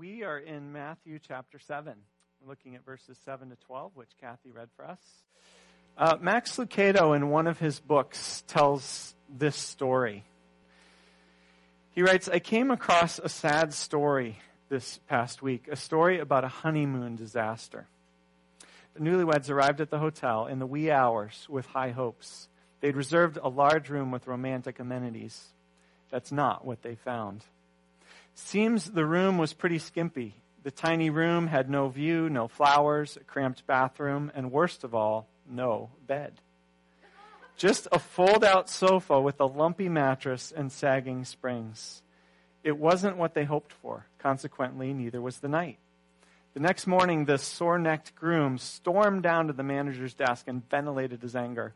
We are in Matthew chapter 7. Looking at verses 7 to 12, which Kathy read for us. Uh, Max Lucado, in one of his books, tells this story. He writes I came across a sad story this past week, a story about a honeymoon disaster. The newlyweds arrived at the hotel in the wee hours with high hopes. They'd reserved a large room with romantic amenities. That's not what they found. Seems the room was pretty skimpy. The tiny room had no view, no flowers, a cramped bathroom, and worst of all, no bed. Just a fold out sofa with a lumpy mattress and sagging springs. It wasn't what they hoped for. Consequently, neither was the night. The next morning, the sore necked groom stormed down to the manager's desk and ventilated his anger.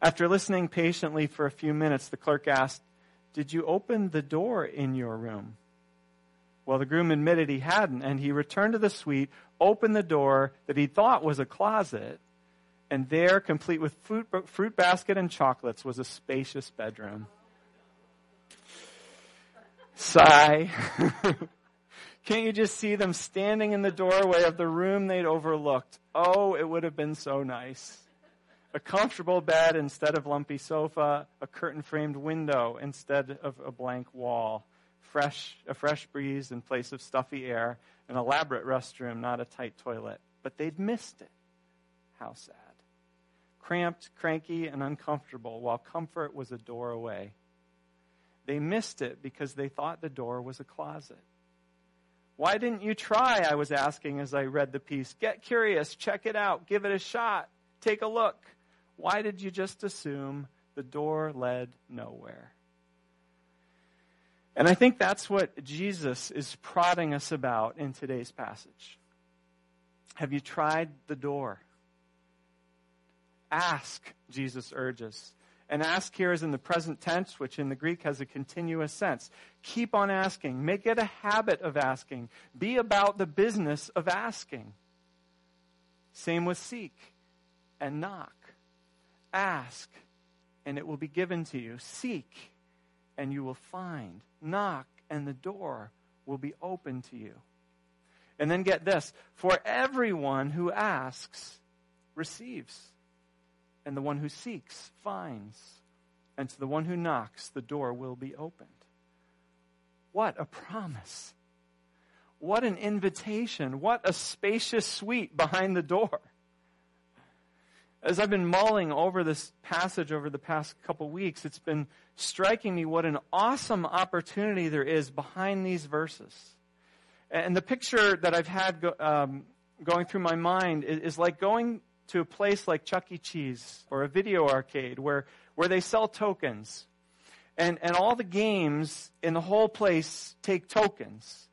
After listening patiently for a few minutes, the clerk asked, Did you open the door in your room? Well, the groom admitted he hadn't, and he returned to the suite, opened the door that he thought was a closet, and there, complete with fruit, fruit basket and chocolates, was a spacious bedroom. Sigh. Can't you just see them standing in the doorway of the room they'd overlooked? Oh, it would have been so nice. A comfortable bed instead of lumpy sofa, a curtain framed window instead of a blank wall fresh, a fresh breeze in place of stuffy air, an elaborate restroom, not a tight toilet. But they'd missed it. How sad. Cramped, cranky, and uncomfortable, while comfort was a door away. They missed it because they thought the door was a closet. Why didn't you try? I was asking as I read the piece. Get curious, check it out, give it a shot, take a look. Why did you just assume the door led nowhere? And I think that's what Jesus is prodding us about in today's passage. Have you tried the door? Ask, Jesus urges. And ask here is in the present tense, which in the Greek has a continuous sense. Keep on asking. Make it a habit of asking. Be about the business of asking. Same with seek and knock. Ask, and it will be given to you. Seek, and you will find. Knock, and the door will be open to you. And then get this for everyone who asks receives, and the one who seeks finds, and to the one who knocks, the door will be opened. What a promise! What an invitation! What a spacious suite behind the door. As I've been mulling over this passage over the past couple weeks, it's been striking me what an awesome opportunity there is behind these verses. And the picture that I've had go, um, going through my mind is, is, like going to a place like Chuck E. Cheese or a video arcade where, where they sell tokens. And, and all the games in the whole place take tokens.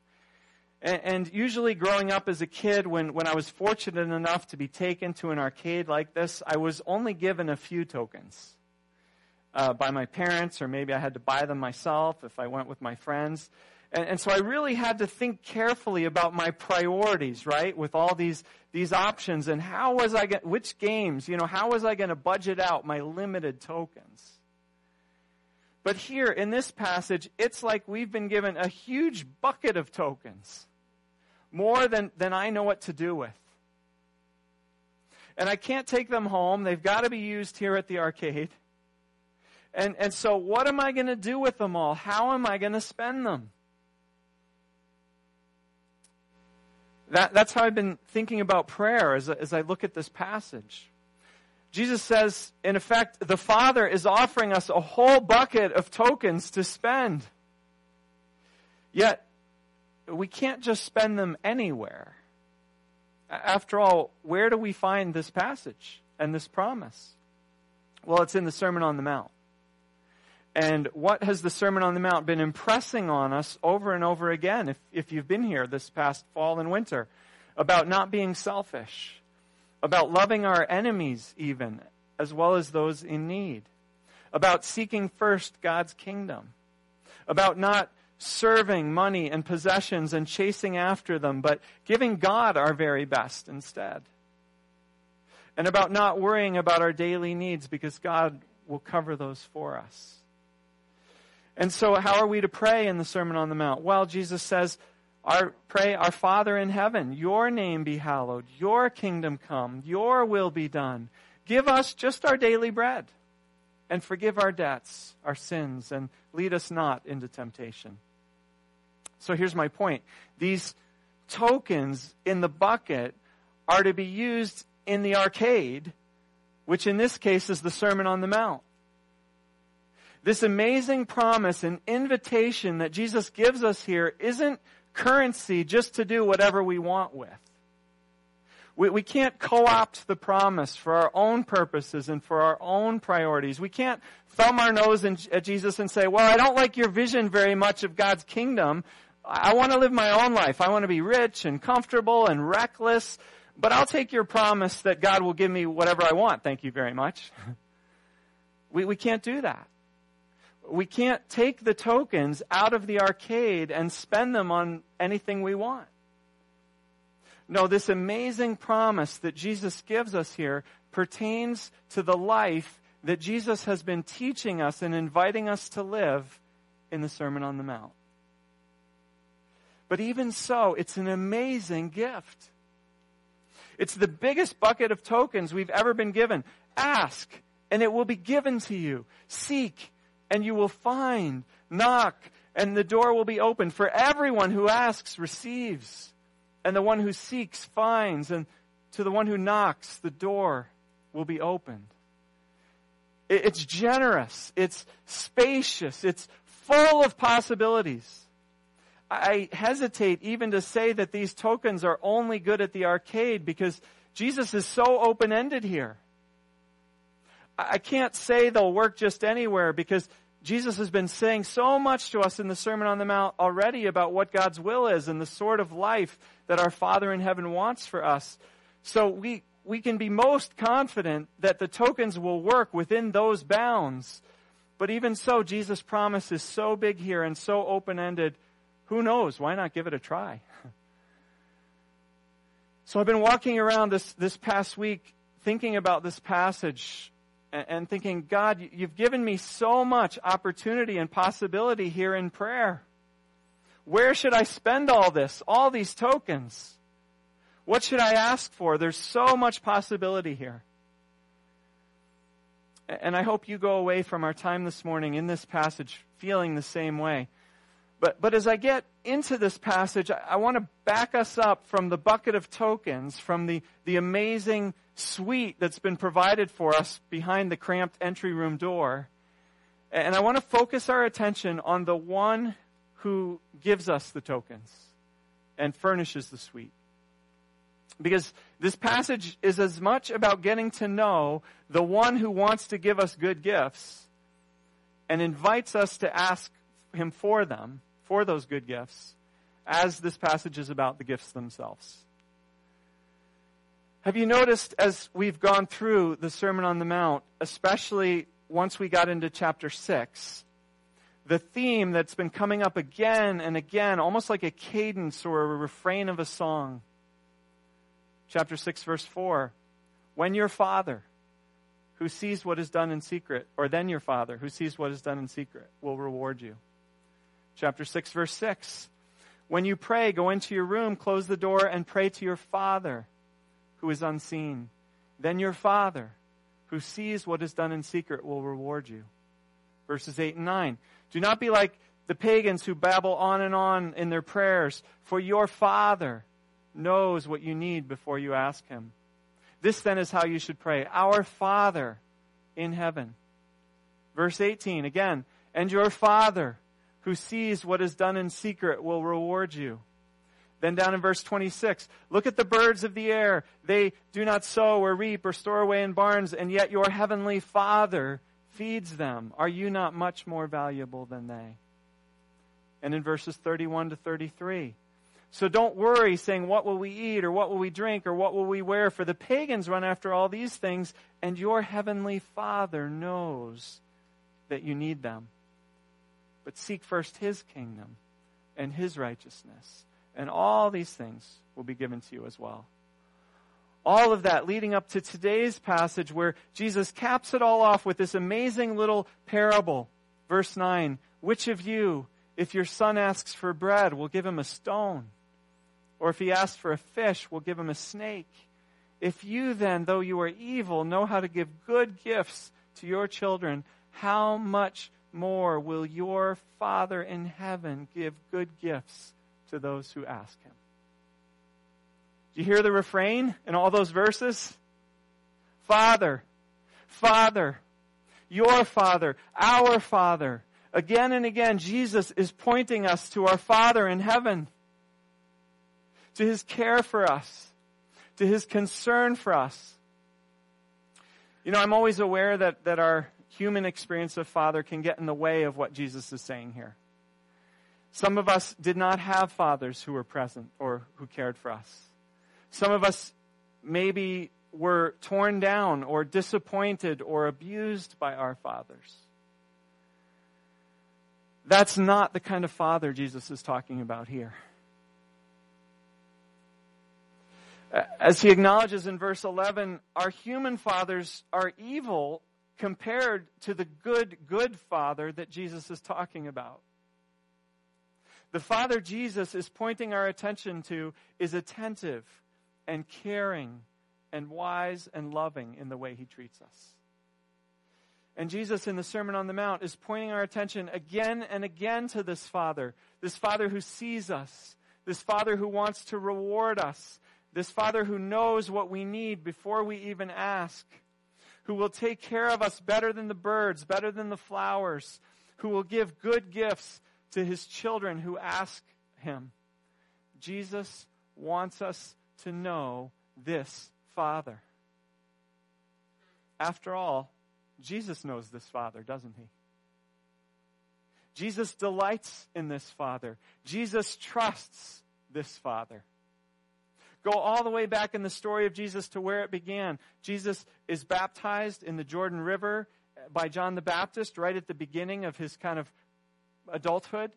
And, usually, growing up as a kid, when, when I was fortunate enough to be taken to an arcade like this, I was only given a few tokens uh, by my parents, or maybe I had to buy them myself if I went with my friends. And, and so I really had to think carefully about my priorities, right, with all these, these options, and how was I going which games, you know, how was I going to budget out my limited tokens? But here in this passage, it's like we've been given a huge bucket of tokens, more than, than I know what to do with. And I can't take them home. They've got to be used here at the arcade. And, and so, what am I going to do with them all? How am I going to spend them? That, that's how I've been thinking about prayer as, as I look at this passage. Jesus says, in effect, the Father is offering us a whole bucket of tokens to spend. Yet, we can't just spend them anywhere. After all, where do we find this passage and this promise? Well, it's in the Sermon on the Mount. And what has the Sermon on the Mount been impressing on us over and over again, if, if you've been here this past fall and winter, about not being selfish, about loving our enemies, even, as well as those in need, about seeking first God's kingdom, about not serving money and possessions and chasing after them, but giving God our very best instead. And about not worrying about our daily needs because God will cover those for us. And so, how are we to pray in the Sermon on the Mount? Well, Jesus says, our, pray, Our Father in heaven, your name be hallowed, your kingdom come, your will be done. Give us just our daily bread and forgive our debts, our sins, and lead us not into temptation. So here's my point. These tokens in the bucket are to be used in the arcade, which in this case is the Sermon on the Mount. This amazing promise and invitation that Jesus gives us here isn't currency just to do whatever we want with. We, we can't co-opt the promise for our own purposes and for our own priorities. We can't thumb our nose in, at Jesus and say, well, I don't like your vision very much of God's kingdom. I want to live my own life. I want to be rich and comfortable and reckless, but I'll take your promise that God will give me whatever I want. Thank you very much. we, we can't do that. We can't take the tokens out of the arcade and spend them on anything we want. No, this amazing promise that Jesus gives us here pertains to the life that Jesus has been teaching us and inviting us to live in the Sermon on the Mount. But even so, it's an amazing gift. It's the biggest bucket of tokens we've ever been given. Ask, and it will be given to you. Seek, and you will find. Knock, and the door will be open. For everyone who asks receives and the one who seeks finds, and to the one who knocks, the door will be opened. It's generous, it's spacious, it's full of possibilities. I hesitate even to say that these tokens are only good at the arcade because Jesus is so open ended here. I can't say they'll work just anywhere because Jesus has been saying so much to us in the Sermon on the Mount already about what God's will is and the sort of life that our Father in heaven wants for us. So we, we can be most confident that the tokens will work within those bounds. But even so, Jesus' promise is so big here and so open ended. Who knows? Why not give it a try? so I've been walking around this, this past week thinking about this passage and thinking, God, you've given me so much opportunity and possibility here in prayer. Where should I spend all this, all these tokens? What should I ask for? There's so much possibility here. And I hope you go away from our time this morning in this passage feeling the same way. But, but as I get into this passage, I, I want to back us up from the bucket of tokens, from the, the amazing suite that's been provided for us behind the cramped entry room door. And I want to focus our attention on the one who gives us the tokens and furnishes the suite. Because this passage is as much about getting to know the one who wants to give us good gifts and invites us to ask him for them, for those good gifts, as this passage is about the gifts themselves. Have you noticed as we've gone through the Sermon on the Mount, especially once we got into chapter 6, the theme that's been coming up again and again, almost like a cadence or a refrain of a song? Chapter 6, verse 4. When your father, who sees what is done in secret, or then your father, who sees what is done in secret, will reward you. Chapter 6, verse 6. When you pray, go into your room, close the door, and pray to your father who is unseen. Then your Father, who sees what is done in secret, will reward you. Verses 8 and 9. Do not be like the pagans who babble on and on in their prayers, for your Father knows what you need before you ask Him. This then is how you should pray Our Father in heaven. Verse 18 again, and your Father who sees what is done in secret will reward you. Then down in verse 26, look at the birds of the air. They do not sow or reap or store away in barns, and yet your heavenly Father feeds them. Are you not much more valuable than they? And in verses 31 to 33, so don't worry saying, What will we eat, or what will we drink, or what will we wear? For the pagans run after all these things, and your heavenly Father knows that you need them. But seek first his kingdom and his righteousness and all these things will be given to you as well. All of that leading up to today's passage where Jesus caps it all off with this amazing little parable. Verse 9 Which of you, if your son asks for bread, will give him a stone? Or if he asks for a fish, we'll give him a snake. If you then, though you are evil, know how to give good gifts to your children, how much more will your Father in heaven give good gifts to those who ask him? Do you hear the refrain in all those verses? Father, Father, your Father, our Father. Again and again, Jesus is pointing us to our Father in heaven, to his care for us, to his concern for us. You know, I'm always aware that, that our human experience of Father can get in the way of what Jesus is saying here. Some of us did not have fathers who were present or who cared for us. Some of us maybe were torn down or disappointed or abused by our fathers. That's not the kind of father Jesus is talking about here. As he acknowledges in verse 11, our human fathers are evil compared to the good, good father that Jesus is talking about. The father Jesus is pointing our attention to is attentive and caring and wise and loving in the way he treats us. And Jesus in the Sermon on the Mount is pointing our attention again and again to this Father, this Father who sees us, this Father who wants to reward us, this Father who knows what we need before we even ask, who will take care of us better than the birds, better than the flowers, who will give good gifts to his children who ask him. Jesus wants us to know this Father. After all, Jesus knows this Father, doesn't he? Jesus delights in this Father. Jesus trusts this Father. Go all the way back in the story of Jesus to where it began. Jesus is baptized in the Jordan River by John the Baptist right at the beginning of his kind of adulthood.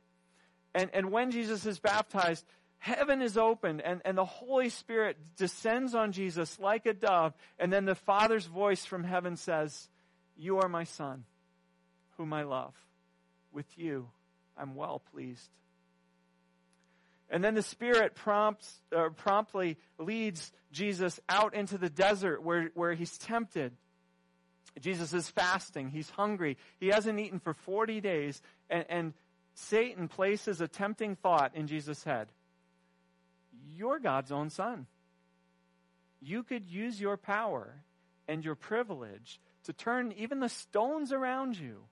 And, and when Jesus is baptized, heaven is opened and, and the Holy Spirit descends on Jesus like a dove. And then the Father's voice from heaven says, You are my Son, whom I love. With you, I'm well pleased. And then the Spirit prompts, uh, promptly leads Jesus out into the desert where, where he's tempted. Jesus is fasting. He's hungry. He hasn't eaten for 40 days. And, and Satan places a tempting thought in Jesus' head you're God's own son. You could use your power and your privilege to turn even the stones around you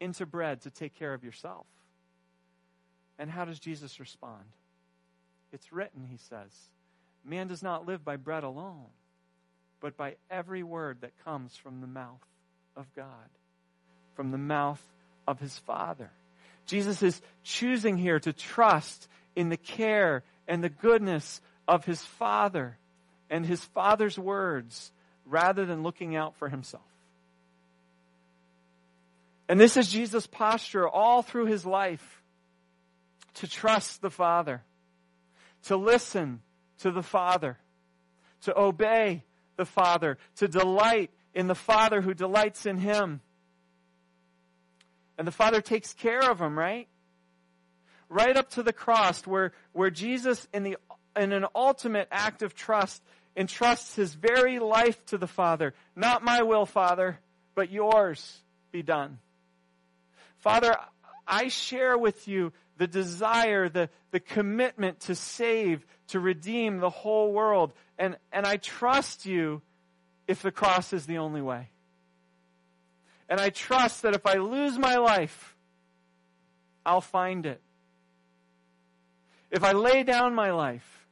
into bread to take care of yourself. And how does Jesus respond? It's written, he says, man does not live by bread alone, but by every word that comes from the mouth of God, from the mouth of his Father. Jesus is choosing here to trust in the care and the goodness of his Father and his Father's words rather than looking out for himself. And this is Jesus' posture all through his life to trust the Father, to listen to the Father, to obey the Father, to delight in the Father who delights in him. And the Father takes care of him, right? right up to the cross where, where Jesus, in, the, in an ultimate act of trust, entrusts his very life to the Father. Not my will, Father, but yours be done. Father, I share with you the desire, the, the commitment to save, to redeem the whole world. And, and I trust you if the cross is the only way. And I trust that if I lose my life, I'll find it. If I lay down my life,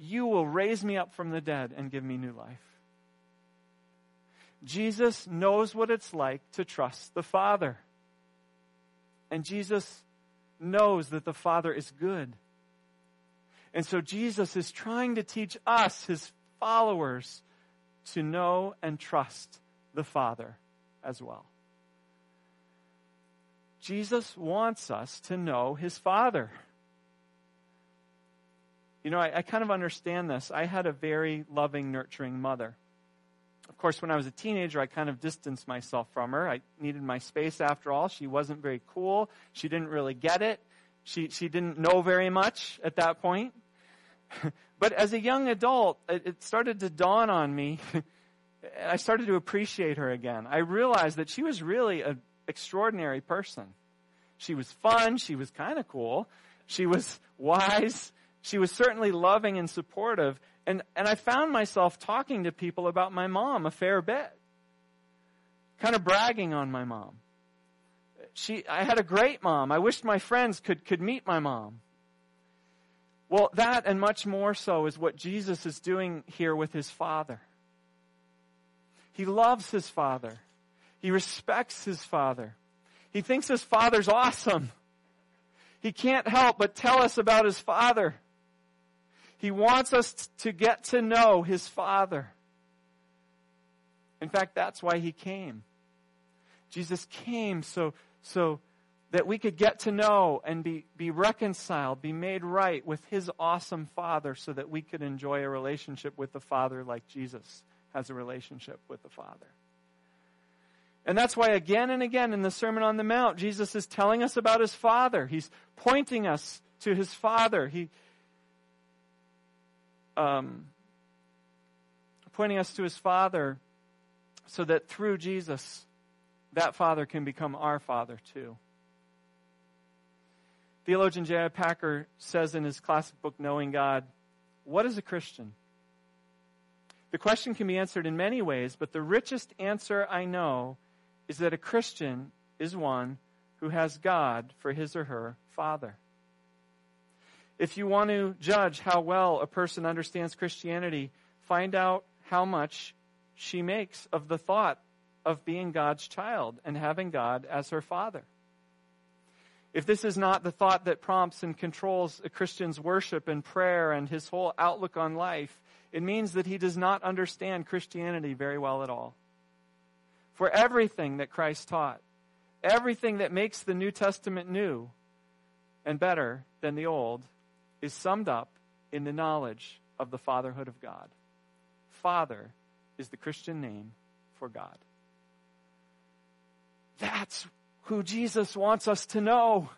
you will raise me up from the dead and give me new life. Jesus knows what it's like to trust the Father. And Jesus knows that the Father is good. And so Jesus is trying to teach us, his followers, to know and trust the Father as well. Jesus wants us to know his Father. You know, I, I kind of understand this. I had a very loving, nurturing mother. Of course, when I was a teenager, I kind of distanced myself from her. I needed my space after all. She wasn't very cool. She didn't really get it. She, she didn't know very much at that point. but as a young adult, it started to dawn on me. I started to appreciate her again. I realized that she was really an extraordinary person. She was fun. She was kind of cool. She was wise. She was certainly loving and supportive. And, and I found myself talking to people about my mom a fair bit, kind of bragging on my mom. She, I had a great mom. I wished my friends could, could meet my mom. Well, that and much more so is what Jesus is doing here with his Father. He loves his Father. He respects his Father. He thinks his Father's awesome. He can't help but tell us about his Father. He wants us to get to know his Father. In fact, that's why he came. Jesus came so, so that we could get to know and be, be reconciled, be made right with his awesome Father, so that we could enjoy a relationship with the Father like Jesus has a relationship with the Father. And that's why again and again in the Sermon on the Mount, Jesus is telling us about his Father. He's pointing us to his Father. He, um, pointing us to his Father so that through Jesus, that Father can become our Father too. Theologian J.I. Packer says in his classic book, Knowing God, what is a Christian? The question can be answered in many ways, but the richest answer I know is that a Christian is one who has God for his or her Father. If you want to judge how well a person understands Christianity, find out how much she makes of the thought of being God's child and having God as her Father. If this is not the thought that prompts and controls a Christian's worship and prayer and his whole outlook on life, it means that he does not understand Christianity very well at all for everything that Christ taught, everything that makes the New Testament new and better than the Old, is summed up in the knowledge of the fatherhood of God. Father is the Christian name for God. That's who Jesus wants us to know.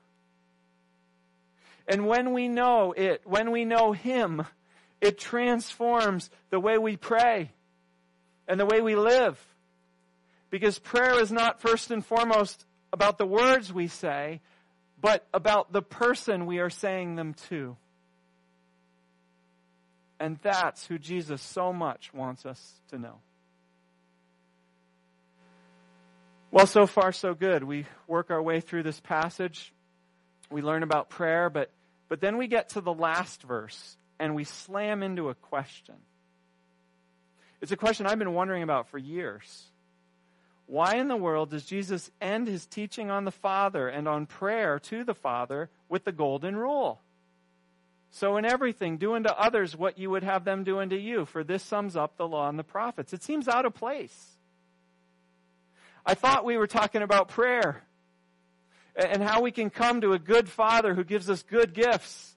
And when we know it, when we know Him, it transforms the way we pray and the way we live because prayer is not first and foremost about the words we say, but about the person we are saying them to. And that's who Jesus so much wants us to know. Well, so far, so good. We work our way through this passage. We learn about prayer, but, but then we get to the last verse and we slam into a question. It's a question I've been wondering about for years. Why in the world does Jesus end his teaching on the Father and on prayer to the Father with the golden rule? So, in everything, do unto others what you would have them do unto you, for this sums up the law and the prophets. It seems out of place. I thought we were talking about prayer and how we can come to a good Father who gives us good gifts.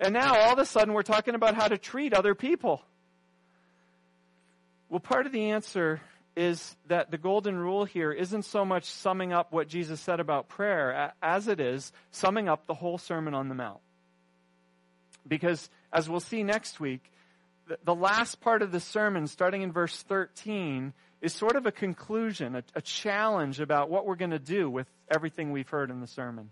And now, all of a sudden, we're talking about how to treat other people. Well, part of the answer is that the golden rule here isn't so much summing up what Jesus said about prayer as it is summing up the whole Sermon on the Mount. Because, as we'll see next week, the last part of the sermon, starting in verse 13, is sort of a conclusion, a, a challenge about what we're going to do with everything we've heard in the sermon.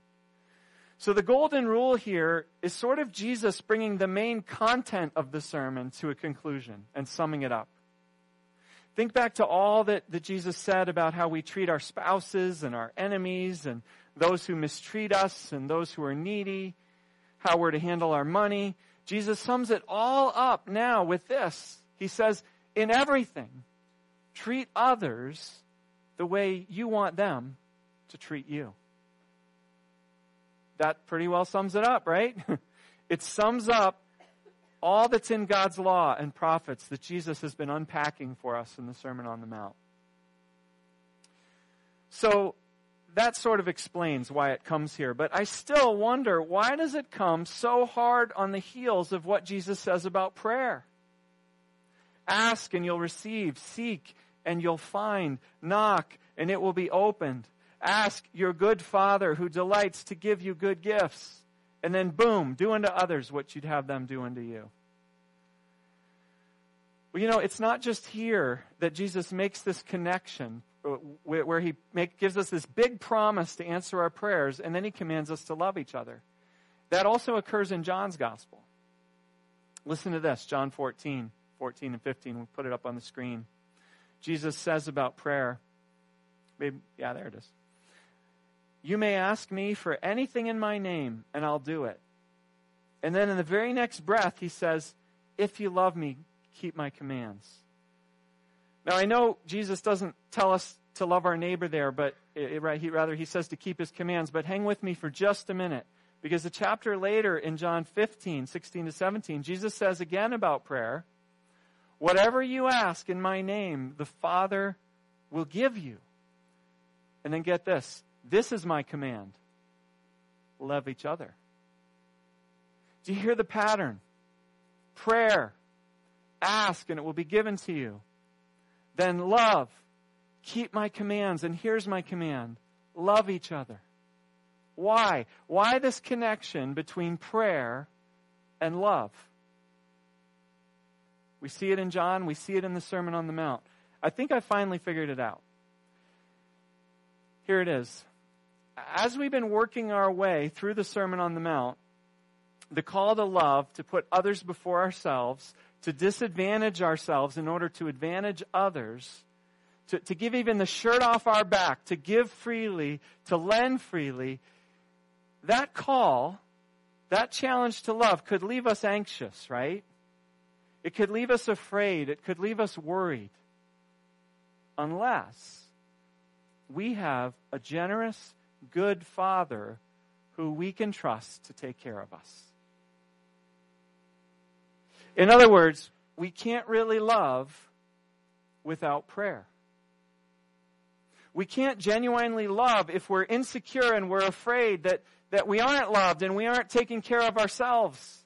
So the golden rule here is sort of Jesus bringing the main content of the sermon to a conclusion and summing it up. Think back to all that, that Jesus said about how we treat our spouses and our enemies and those who mistreat us and those who are needy, how we're to handle our money. Jesus sums it all up now with this. He says, in everything, treat others the way you want them to treat you. That pretty well sums it up, right? it sums up all that's in God's law and prophets that Jesus has been unpacking for us in the Sermon on the Mount. So that sort of explains why it comes here. But I still wonder why does it come so hard on the heels of what Jesus says about prayer? Ask and you'll receive. Seek and you'll find. Knock and it will be opened. Ask your good Father who delights to give you good gifts. And then, boom, do unto others what you'd have them do unto you. Well, you know, it's not just here that Jesus makes this connection uh, where he make, gives us this big promise to answer our prayers, and then he commands us to love each other. That also occurs in John's gospel. Listen to this John 14, 14 and 15. We'll put it up on the screen. Jesus says about prayer. Maybe, yeah, there it is. You may ask me for anything in my name, and I'll do it. And then in the very next breath, he says, If you love me, keep my commands. Now, I know Jesus doesn't tell us to love our neighbor there, but it, it, he, rather he says to keep his commands. But hang with me for just a minute, because the chapter later in John 15, 16 to 17, Jesus says again about prayer, Whatever you ask in my name, the Father will give you. And then get this this is my command love each other. Do you hear the pattern? Prayer, ask, and it will be given to you. Then love, keep my commands, and here's my command love each other. Why? Why this connection between prayer and love? We see it in John, we see it in the Sermon on the Mount. I think I finally figured it out. Here it is. As we've been working our way through the Sermon on the Mount, the call to love, to put others before ourselves, to disadvantage ourselves in order to advantage others, to, to give even the shirt off our back, to give freely, to lend freely, that call, that challenge to love could leave us anxious, right? It could leave us afraid. It could leave us worried. Unless we have a generous, good Father who we can trust to take care of us. In other words, we can't really love without prayer. We can't genuinely love if we're insecure and we're afraid that, that we aren't loved and we aren't taking care of ourselves.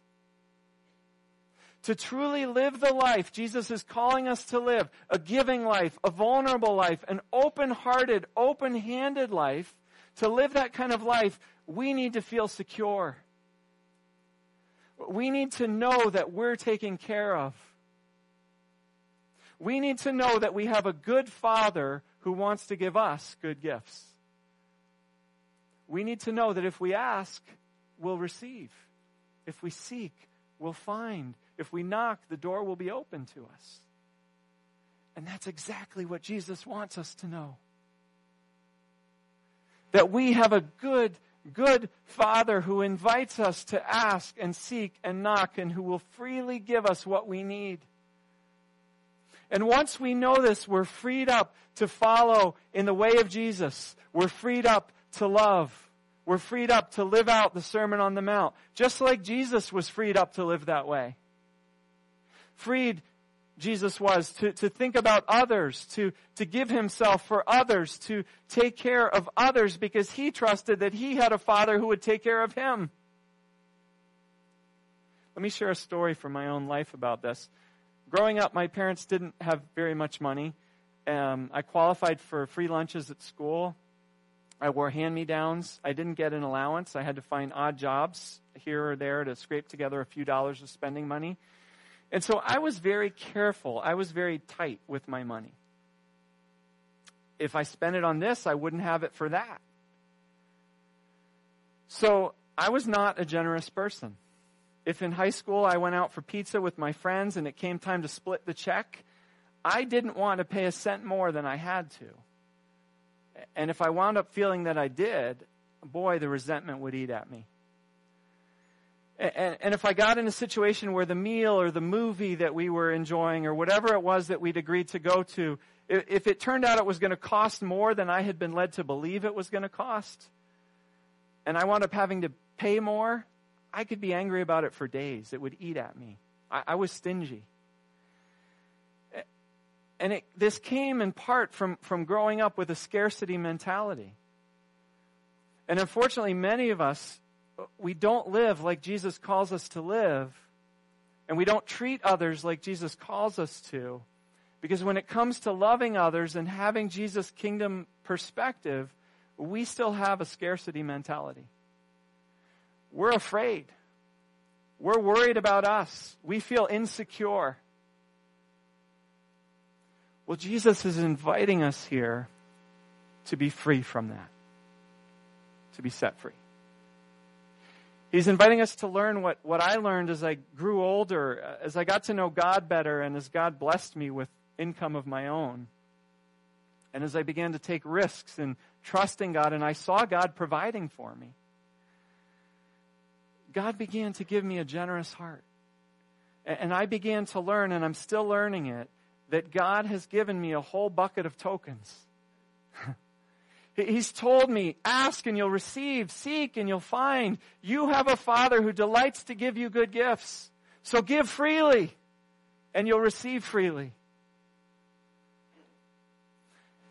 To truly live the life Jesus is calling us to live, a giving life, a vulnerable life, an open hearted, open handed life, to live that kind of life, we need to feel secure. We need to know that we're taken care of. We need to know that we have a good Father who wants to give us good gifts. We need to know that if we ask, we'll receive. If we seek, we'll find. If we knock, the door will be open to us. And that's exactly what Jesus wants us to know. That we have a good good Father who invites us to ask and seek and knock and who will freely give us what we need. And once we know this, we're freed up to follow in the way of Jesus. We're freed up to love. We're freed up to live out the Sermon on the Mount, just like Jesus was freed up to live that way. Freed Jesus was, to, to think about others, to, to give himself for others, to take care of others because he trusted that he had a father who would take care of him. Let me share a story from my own life about this. Growing up, my parents didn't have very much money. Um, I qualified for free lunches at school. I wore hand me downs. I didn't get an allowance. I had to find odd jobs here or there to scrape together a few dollars of spending money. And so I was very careful. I was very tight with my money. If I spent it on this, I wouldn't have it for that. So I was not a generous person. If in high school I went out for pizza with my friends and it came time to split the check, I didn't want to pay a cent more than I had to. And if I wound up feeling that I did, boy, the resentment would eat at me. And, and, if I got in a situation where the meal or the movie that we were enjoying or whatever it was that we'd agreed to go to, if it turned out it was going to cost more than I had been led to believe it was going to cost, and I wound up having to pay more, I could be angry about it for days. It would eat at me. I, I was stingy. And it, this came in part from, from growing up with a scarcity mentality. And unfortunately, many of us we don't live like Jesus calls us to live, and we don't treat others like Jesus calls us to. Because when it comes to loving others and having Jesus' kingdom perspective, we still have a scarcity mentality. We're afraid. We're worried about us. We feel insecure. Well, Jesus is inviting us here to be free from that, to be set free. He's inviting us to learn what, what I learned as I grew older, as I got to know God better, and as God blessed me with income of my own. And as I began to take risks and trusting God, and I saw God providing for me, God began to give me a generous heart. And I began to learn, and I'm still learning it, that God has given me a whole bucket of tokens. He's told me, ask and you'll receive, seek and you'll find. You have a Father who delights to give you good gifts. So give freely and you'll receive freely.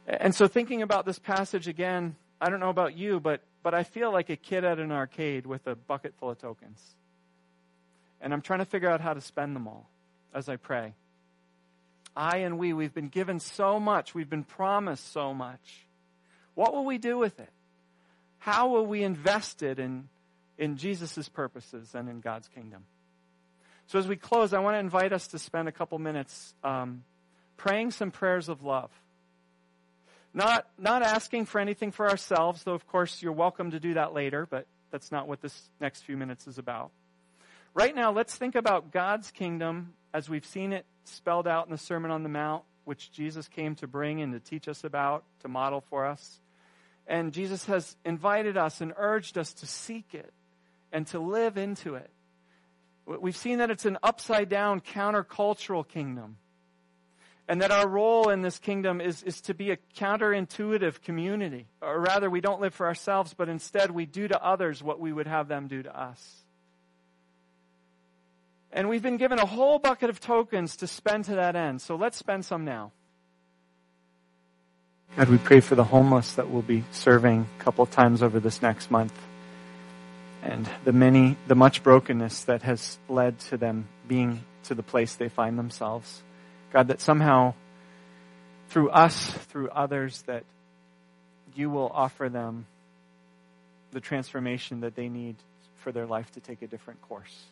And so thinking about this passage again, I don't know about you, but, but I feel like a kid at an arcade with a bucket full of tokens. And I'm trying to figure out how to spend them all as I pray. I and we, we've been given so much. We've been promised so much. What will we do with it? How will we invest it in, in Jesus' purposes and in God's kingdom? So as we close, I want to invite us to spend a couple minutes um, praying some prayers of love. Not, not asking for anything for ourselves, though of course you're welcome to do that later, but that's not what this next few minutes is about. Right now, let's think about God's kingdom as we've seen it spelled out in the Sermon on the Mount, which Jesus came to bring and to teach us about, to model for us. And Jesus has invited us and urged us to seek it and to live into it. We've seen that it's an upside down countercultural kingdom and that our role in this kingdom is, is to be a counterintuitive community. Or rather, we don't live for ourselves, but instead we do to others what we would have them do to us. And we've been given a whole bucket of tokens to spend to that end. So let's spend some now. God, we pray for the homeless that we'll be serving a couple times over this next month. And the many, the much brokenness that has led to them being to the place they find themselves. God, that somehow through us, through others, that you will offer them the transformation that they need for their life to take a different course.